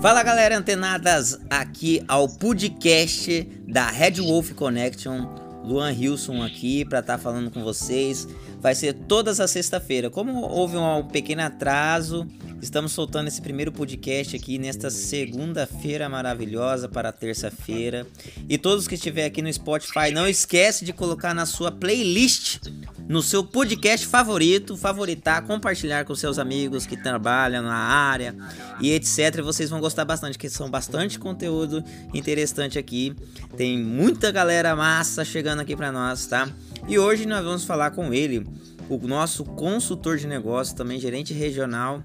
Fala galera antenadas aqui ao podcast da Red Wolf Connection. Luan Hilson aqui para estar tá falando com vocês. Vai ser todas as sexta-feira. Como houve um pequeno atraso, estamos soltando esse primeiro podcast aqui nesta segunda-feira maravilhosa para terça-feira. E todos que estiver aqui no Spotify, não esquece de colocar na sua playlist no seu podcast favorito, favoritar, compartilhar com seus amigos que trabalham na área e etc. Vocês vão gostar bastante, que são bastante conteúdo interessante aqui. Tem muita galera massa chegando aqui para nós, tá? E hoje nós vamos falar com ele, o nosso consultor de negócio, também gerente regional,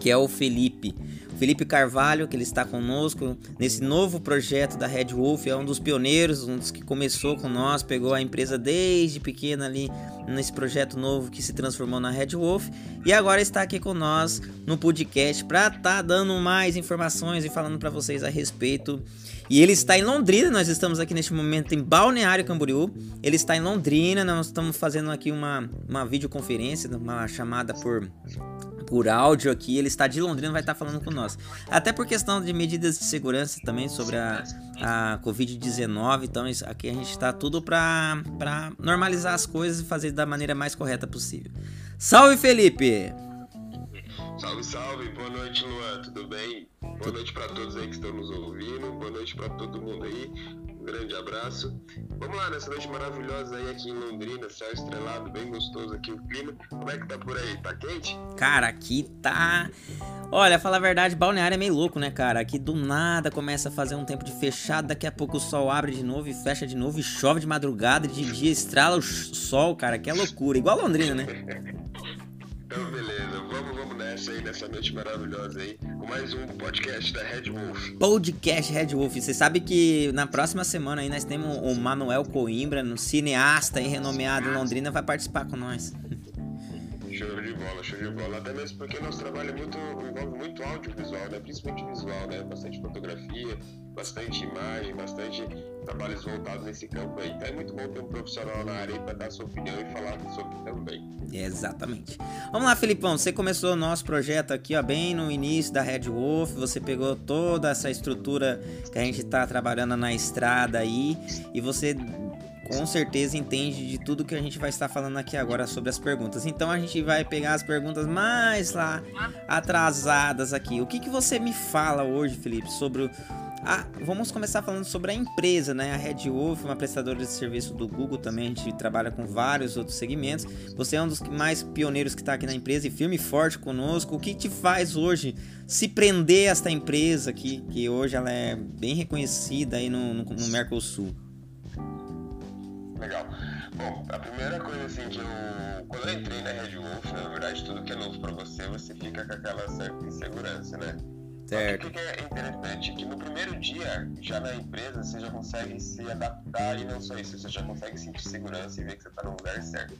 que é o Felipe. Felipe Carvalho, que ele está conosco nesse novo projeto da Red Wolf, é um dos pioneiros, um dos que começou com nós, pegou a empresa desde pequena ali nesse projeto novo que se transformou na Red Wolf e agora está aqui com nós no podcast para estar tá dando mais informações e falando para vocês a respeito. E ele está em Londrina, nós estamos aqui neste momento em Balneário Camboriú. Ele está em Londrina, nós estamos fazendo aqui uma, uma videoconferência, uma chamada por por áudio aqui, ele está de Londrina, vai estar falando com nós. Até por questão de medidas de segurança também sobre a, a Covid-19, então isso, aqui a gente está tudo para normalizar as coisas e fazer da maneira mais correta possível. Salve Felipe! Salve, salve, boa noite Luan, tudo bem? Boa noite para todos aí que estão nos ouvindo, boa noite para todo mundo aí. Um grande abraço. Vamos lá, nessa noite maravilhosa aí aqui em Londrina, céu estrelado, bem gostoso aqui o clima. Como é que tá por aí? Tá quente? Cara, aqui tá. Olha, falar a verdade, balneário é meio louco, né, cara? Aqui do nada começa a fazer um tempo de fechado, daqui a pouco o sol abre de novo e fecha de novo, e chove de madrugada, de dia estrala o sol, cara, que é loucura. Igual Londrina, né? então, beleza. Nessa aí, nessa noite maravilhosa aí, com mais um podcast da Red Wolf. Podcast Red Wolf. Você sabe que na próxima semana aí nós temos o Manuel Coimbra, um cineasta e renomeado em Londrina, vai participar com nós. Show de bola, show de bola. Até mesmo porque nosso trabalho é muito, envolve muito audiovisual, né? Principalmente visual, né? Bastante fotografia, bastante imagem, bastante trabalhos voltados nesse campo aí. Então é muito bom ter um profissional na área para dar sua opinião e falar sobre também. Exatamente. Vamos lá, Felipão. Você começou o nosso projeto aqui, ó, bem no início da Red Wolf. Você pegou toda essa estrutura que a gente está trabalhando na estrada aí e você com certeza entende de tudo que a gente vai estar falando aqui agora sobre as perguntas. Então a gente vai pegar as perguntas mais lá atrasadas aqui. O que, que você me fala hoje, Felipe, sobre ah, vamos começar falando sobre a empresa, né? A Red Wolf, uma prestadora de serviço do Google também, a gente trabalha com vários outros segmentos. Você é um dos mais pioneiros que está aqui na empresa e firme e forte conosco. O que te faz hoje se prender a esta empresa aqui, que hoje ela é bem reconhecida aí no, no, no Mercosul? Legal. Bom, a primeira coisa assim que eu. Quando eu entrei na Red Wolf, na verdade, tudo que é novo para você, você fica com aquela certa insegurança, né? Certo. O que é interessante? Que no primeiro dia, já na empresa, você já consegue se adaptar e não só isso, você já consegue sentir segurança e ver que você está no lugar certo.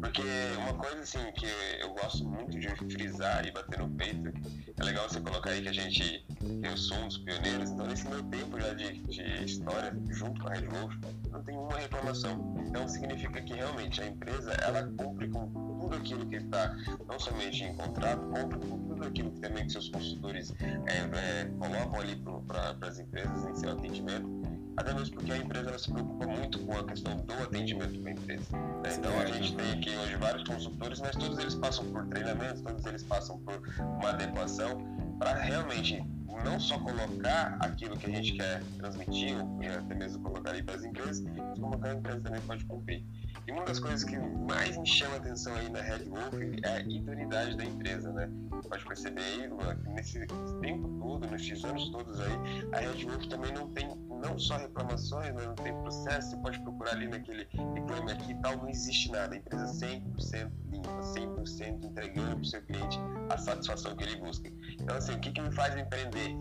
Porque uma coisa assim que eu gosto muito de frisar e bater no peito, é legal você colocar aí que a gente, eu sou um dos pioneiros, então nesse meu tempo já de, de história junto com a Red Wolf, não tem uma reclamação. Então significa que realmente a empresa ela cumpre com tudo aquilo que está não somente em contrato, cumpre com tudo aquilo que também que seus consultores é, é, colocam ali para as empresas em seu atendimento até mesmo porque a empresa se preocupa muito com a questão do atendimento da empresa. Né? Então a gente tem aqui hoje vários consultores, mas todos eles passam por treinamentos, todos eles passam por uma adequação para realmente não só colocar aquilo que a gente quer transmitir, ou até mesmo colocar aí para as empresas, mas como a empresa também pode cumprir. E uma das coisas que mais me chama a atenção aí na Red Wolf é a idoneidade da empresa, né? Pode perceber aí, Luan, que nesse tempo todo, nesses anos todos aí, a Red Wolf também não tem não só reclamações, né? não tem processo, você pode procurar ali naquele reclame aqui e tal, não existe nada. A empresa 100% limpa, 100% entregando para o seu cliente a satisfação que ele busca. Então, assim, o que, que me faz empreender?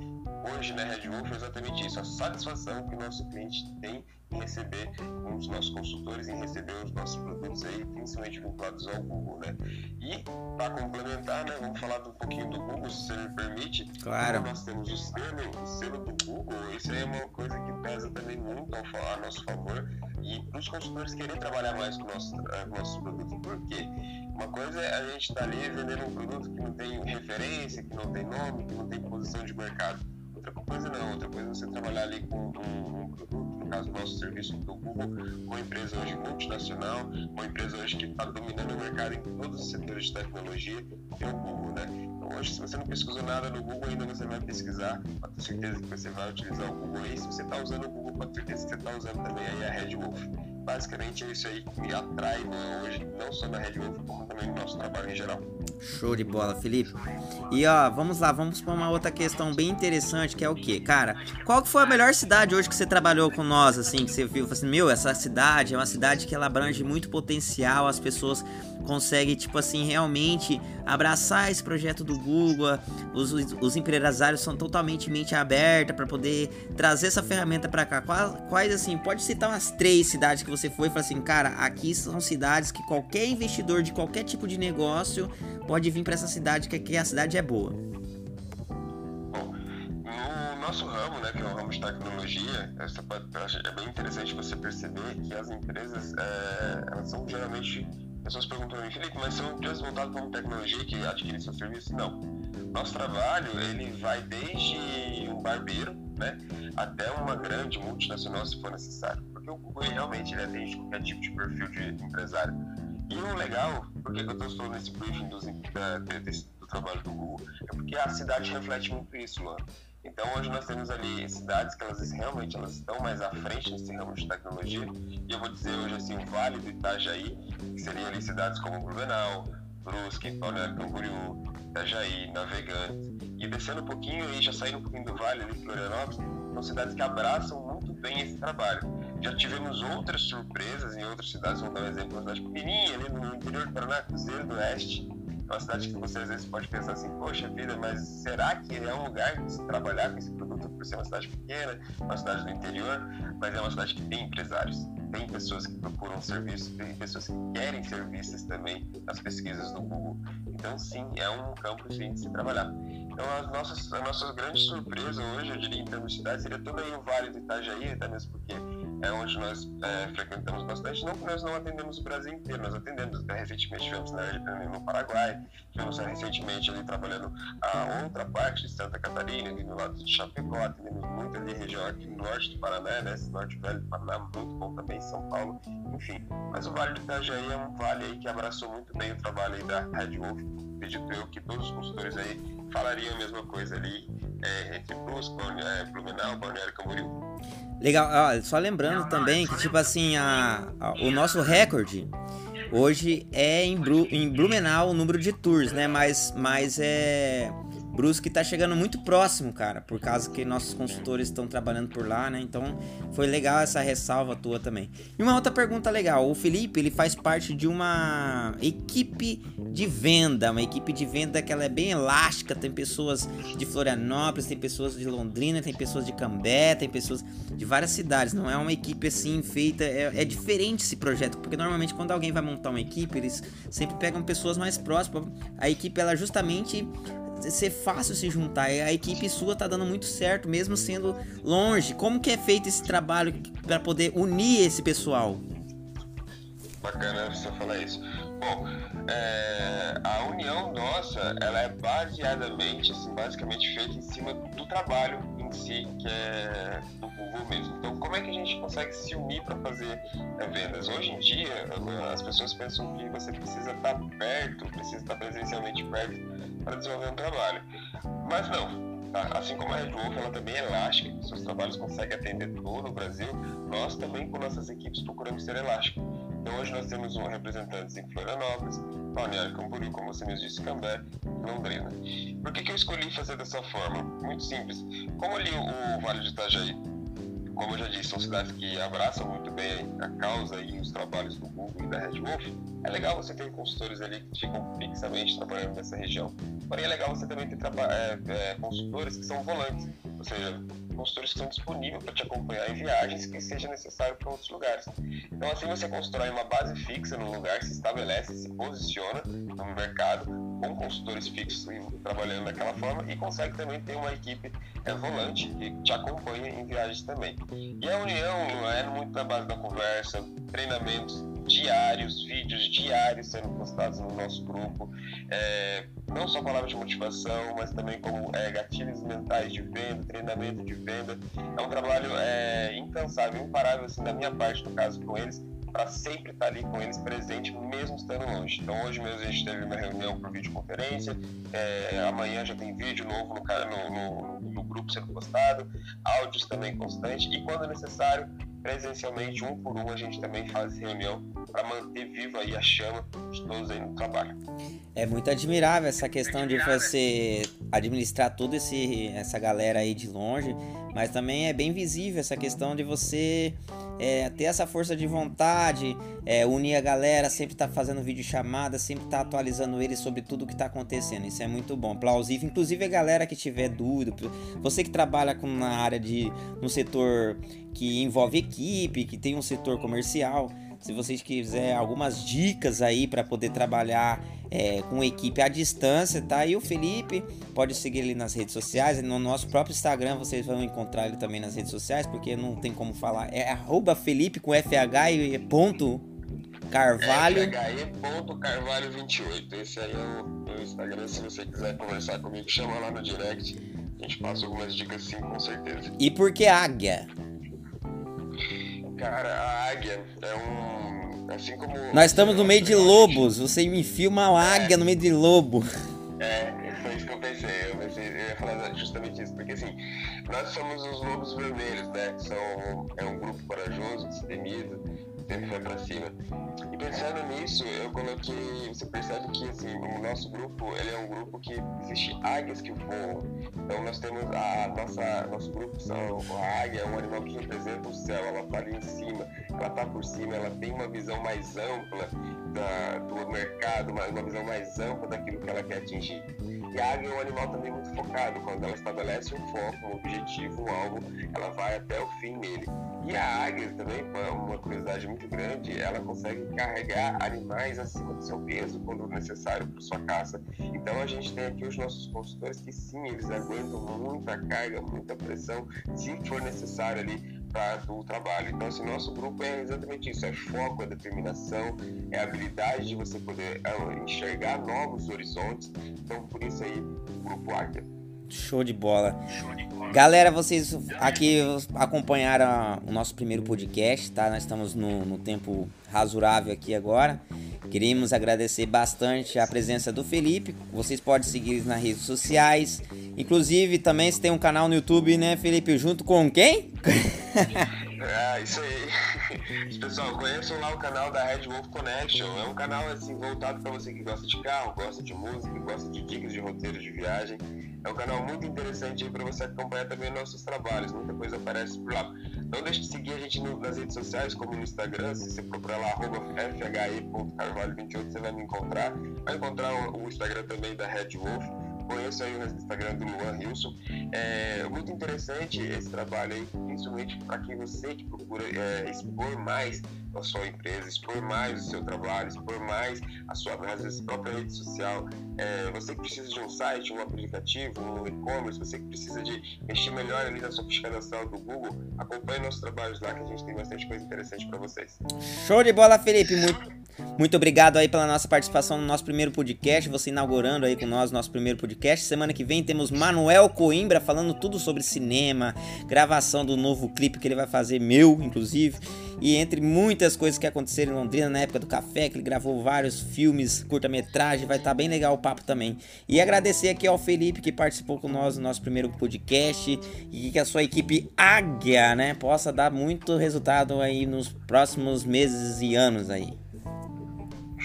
Hoje na Red Wolf é exatamente isso, a satisfação que o nosso cliente tem receber os nossos consultores, em receber os nossos produtos aí, principalmente vinculados ao Google, né? E para complementar, né, vamos falar um pouquinho do Google, se você me permite. Claro. nós temos o selo, o selo do Google, isso aí é uma coisa que pesa também muito ao, a nosso favor e para os consultores querem trabalhar mais com nossos, uh, nossos produtos. Por quê? Uma coisa é a gente estar tá ali vendendo um produto que não tem referência, que não tem nome, que não tem posição de mercado. Outra coisa não, outra coisa é você trabalhar ali com um, um produto, caso nosso serviço do Google, uma empresa hoje multinacional, uma empresa hoje que está dominando o mercado em todos os setores de tecnologia, é o Google, né? Então hoje, se você não pesquisou nada no Google, ainda você vai pesquisar, pode ter certeza que você vai utilizar o Google aí. Se você está usando o Google, pode ter certeza que você está usando também aí a Red Wolf basicamente é isso aí que me atrai né, hoje, não só na Red Wolf, como também no nosso trabalho em geral. Show de bola, Felipe. E ó, vamos lá, vamos para uma outra questão bem interessante, que é o que? Cara, qual que foi a melhor cidade hoje que você trabalhou com nós, assim, que você viu? Assim, meu, essa cidade é uma cidade que ela abrange muito potencial, as pessoas conseguem, tipo assim, realmente abraçar esse projeto do Google, os, os empresários são totalmente mente aberta para poder trazer essa ferramenta para cá. Quais, quais, assim, pode citar umas três cidades que você foi e falou assim, cara, aqui são cidades que qualquer investidor de qualquer tipo de negócio pode vir para essa cidade, que aqui a cidade é boa. No nosso ramo, né, que é o ramo de tecnologia, é bem interessante você perceber que as empresas, é, elas são geralmente pessoas perguntam mim, Felipe, mas são empresas voltadas para uma tecnologia que adquire seu serviço? Não. Nosso trabalho, ele vai desde um barbeiro, né, até uma grande multinacional, se for necessário porque o Google realmente ele atende qualquer tipo de perfil de empresário. E o legal, porque eu estou falando nesse briefing dos, da, desse, do trabalho do Google, é porque a cidade reflete muito isso, Luan. Então hoje nós temos ali cidades que elas realmente elas estão mais à frente nesse ramo de tecnologia. E eu vou dizer hoje assim, o Vale do Itajaí, que seria ali cidades como Blumenau, Brusque, Balneário Camboriú, Itajaí, Navegantes. E descendo um pouquinho e já saindo um pouquinho do Vale ali, Florianópolis, são cidades que abraçam muito bem esse trabalho. Já tivemos outras surpresas em outras cidades, vou dar um exemplo, uma cidade pequenininha ali no interior do Paraná, Cruzeiro do Oeste, uma cidade que você às vezes pode pensar assim, poxa vida, mas será que é um lugar de se trabalhar com esse produto por ser uma cidade pequena, uma cidade do interior, mas é uma cidade que tem empresários, tem pessoas que procuram serviços, tem pessoas que querem ser vistas também nas pesquisas do Google. Então sim, é um campo de se trabalhar. Então as nossas, a nossa grande surpresa hoje, eu diria em termos de cidade, seria todo aí o Vale do Itajaí, até mesmo porque é onde nós é, frequentamos bastante. Não que nós não atendemos o Brasil inteiro, nós atendemos. Né? Recentemente tivemos na, no Paraguai, tivemos recentemente ali trabalhando a outra parte de Santa Catarina, ali no lado de Chapecó, atendemos muito ali região aqui no norte do Paraná, né? Esse norte velho do Paraná, muito bom também, São Paulo, enfim. Mas o Vale do Itajaí é um vale aí que abraçou muito bem o trabalho aí da Red Wolf. Acredito eu que todos os consultores aí falariam a mesma coisa ali é, entre Brusque, é, Blumenau, Balneário Camboriú. Legal, ó, só lembrando também que, tipo assim, a, a, o nosso recorde hoje é em, Bru, em Blumenau o número de tours, né? Mas, mas é Brusque tá chegando muito próximo, cara, por causa que nossos consultores estão trabalhando por lá, né? Então foi legal essa ressalva tua também. E uma outra pergunta legal: o Felipe ele faz parte de uma equipe de venda, uma equipe de venda que ela é bem elástica. Tem pessoas de Florianópolis, tem pessoas de Londrina, tem pessoas de Cambé, tem pessoas de várias cidades. Não é uma equipe assim feita, é, é diferente esse projeto, porque normalmente quando alguém vai montar uma equipe, eles sempre pegam pessoas mais próximas. A equipe ela justamente ser fácil se juntar. A equipe sua tá dando muito certo, mesmo sendo longe. Como que é feito esse trabalho para poder unir esse pessoal? Bacana você falar isso. Bom, é, a união nossa, ela é baseadamente, assim, basicamente feita em cima do trabalho em si, que é do Google mesmo. Então, como é que a gente consegue se unir para fazer é, vendas? Hoje em dia, as pessoas pensam que você precisa estar perto, precisa estar presencialmente perto para desenvolver um trabalho. Mas não. Assim como a Red Wolf ela também é elástica, seus trabalhos conseguem atender todo o Brasil, nós também com nossas equipes procuramos ser elásticos. Então hoje nós temos um representante em Florianópolis, Balneário Camboriú, como você mesmo disse, Cambé, Londrina. Por que, que eu escolhi fazer dessa forma? Muito simples. Como ali o Vale de Itajaí como eu já disse, são cidades que abraçam muito bem a causa e os trabalhos do Google e da Red Wolf. É legal você ter consultores ali que ficam fixamente trabalhando nessa região. Porém, é legal você também ter é, é, consultores que são volantes. Ou seja, consultores que estão disponíveis para te acompanhar em viagens que seja necessário para outros lugares. Então, assim você constrói uma base fixa no lugar, se estabelece, se posiciona no mercado com consultores fixos trabalhando daquela forma e consegue também ter uma equipe é, volante que te acompanha em viagens também. E a união é muito na base da conversa, treinamentos diários, vídeos diários sendo postados no nosso grupo. É, não só palavras de motivação, mas também como é, gatilhos mentais de venda, treinamento de venda. É um trabalho é, incansável, imparável, assim, da minha parte, no caso, com eles, para sempre estar ali com eles presente, mesmo estando longe. Então, hoje mesmo a gente teve uma reunião por videoconferência, é, amanhã já tem vídeo novo no, no, no, no grupo sendo postado, áudios também constantes, e quando necessário, presencialmente, um por um, a gente também faz reunião para manter viva aí a chama de todos aí no trabalho. É muito admirável essa questão de você administrar toda esse, essa galera aí de longe, mas também é bem visível essa questão de você é, ter essa força de vontade, é, unir a galera, sempre tá fazendo vídeo chamada, sempre tá atualizando eles sobre tudo que tá acontecendo. Isso é muito bom, plausível. Inclusive a galera que tiver dúvida, você que trabalha com, na área de no setor que envolve equipe, que tem um setor comercial, se vocês quiserem algumas dicas aí para poder trabalhar é, com equipe à distância, tá? E o Felipe pode seguir ele nas redes sociais, no nosso próprio Instagram vocês vão encontrar ele também nas redes sociais, porque não tem como falar. É arroba Felipe com FH e ponto Carvalho. FHE.carvalho28. Esse aí é o meu Instagram. Se você quiser conversar comigo, chama lá no direct. A gente passa algumas dicas sim, com certeza. E por que águia? Cara, a águia é um. Assim como. Nós estamos no meio de lobos. Você me filma uma águia é. no meio de lobo. É, foi isso que eu pensei. Eu, pensei, eu ia falar justamente isso. Porque assim, nós somos os lobos vermelhos, né? São, é um grupo corajoso, destemido sempre vai para cima. Pensando nisso, eu coloquei, você percebe que assim, o nosso grupo, ele é um grupo que existe águias que voam. Então nós temos a nossa nosso grupo são a águia é um animal que representa o céu, ela está ali em cima, ela está por cima, ela tem uma visão mais ampla da, do mercado, uma, uma visão mais ampla daquilo que ela quer atingir. E a águia é um animal também muito focado. Quando ela estabelece um foco, um objetivo, um alvo, ela vai até o fim nele. E a águia também, uma curiosidade muito grande, ela consegue carregar animais acima do seu peso quando necessário para sua caça. Então a gente tem aqui os nossos consultores que sim, eles aguentam muita carga, muita pressão, se for necessário ali para o trabalho. Então, assim, nosso grupo é exatamente isso: é foco, é determinação, é habilidade de você poder é, enxergar novos horizontes. Então, por isso aí, o grupo Águia. Show de bola. Show de bola. Galera, vocês aqui acompanharam o nosso primeiro podcast, tá? Nós estamos no, no tempo razoável aqui agora. Queríamos agradecer bastante a presença do Felipe. Vocês podem seguir nas redes sociais. Inclusive, também você tem um canal no YouTube, né, Felipe? Junto com quem? É, isso aí. Pessoal, conheçam lá o canal da Red Wolf Connection. É um canal assim voltado para você que gosta de carro, gosta de música, gosta de dicas de roteiros de viagem. É um canal muito interessante para você acompanhar também nossos trabalhos. Muita coisa aparece por lá. Não deixe de seguir a gente nas redes sociais, como no Instagram. Se você procurar lá, fhe.carvalho28, você vai me encontrar. Vai encontrar o, o Instagram também da Red Wolf conheço aí o Instagram do Luan Wilson. É muito interessante esse trabalho aí, principalmente para quem você que procura é, expor mais a sua empresa, expor mais o seu trabalho, expor mais a sua às vezes, própria rede social. É, você que precisa de um site, um aplicativo, um e-commerce, você que precisa de mexer melhor ali na sofisticadação do Google, acompanhe nossos trabalhos lá que a gente tem bastante coisa interessante para vocês. Show de bola, Felipe. Muito, muito obrigado aí pela nossa participação no nosso primeiro podcast, você inaugurando aí com nós nosso primeiro podcast. Semana que vem temos Manuel Coimbra falando tudo sobre cinema, gravação do novo clipe que ele vai fazer, meu, inclusive, e entre muitas coisas que aconteceram em Londrina na época do café, que ele gravou vários filmes, curta-metragem, vai estar tá bem legal o papo também. E agradecer aqui ao Felipe que participou com nós no nosso primeiro podcast e que a sua equipe Águia, né, possa dar muito resultado aí nos próximos meses e anos aí.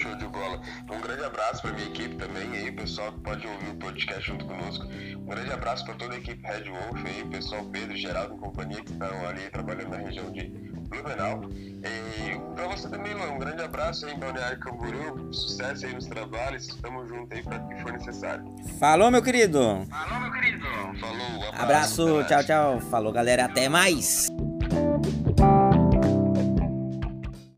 Show de bola. Um grande abraço para minha equipe também aí, pessoal que pode ouvir o podcast junto conosco. Um grande abraço para toda a equipe Red Wolf aí, pessoal Pedro, Geraldo e companhia que estão ali trabalhando na região de Blumenau. E para você também, um grande abraço aí em Balneário Camboriú, sucesso aí nos trabalhos, estamos juntos aí para o que for necessário. Falou, meu querido! Falou, meu querido! Falou, um abraço, abraço tchau, tchau. Falou, galera, até mais!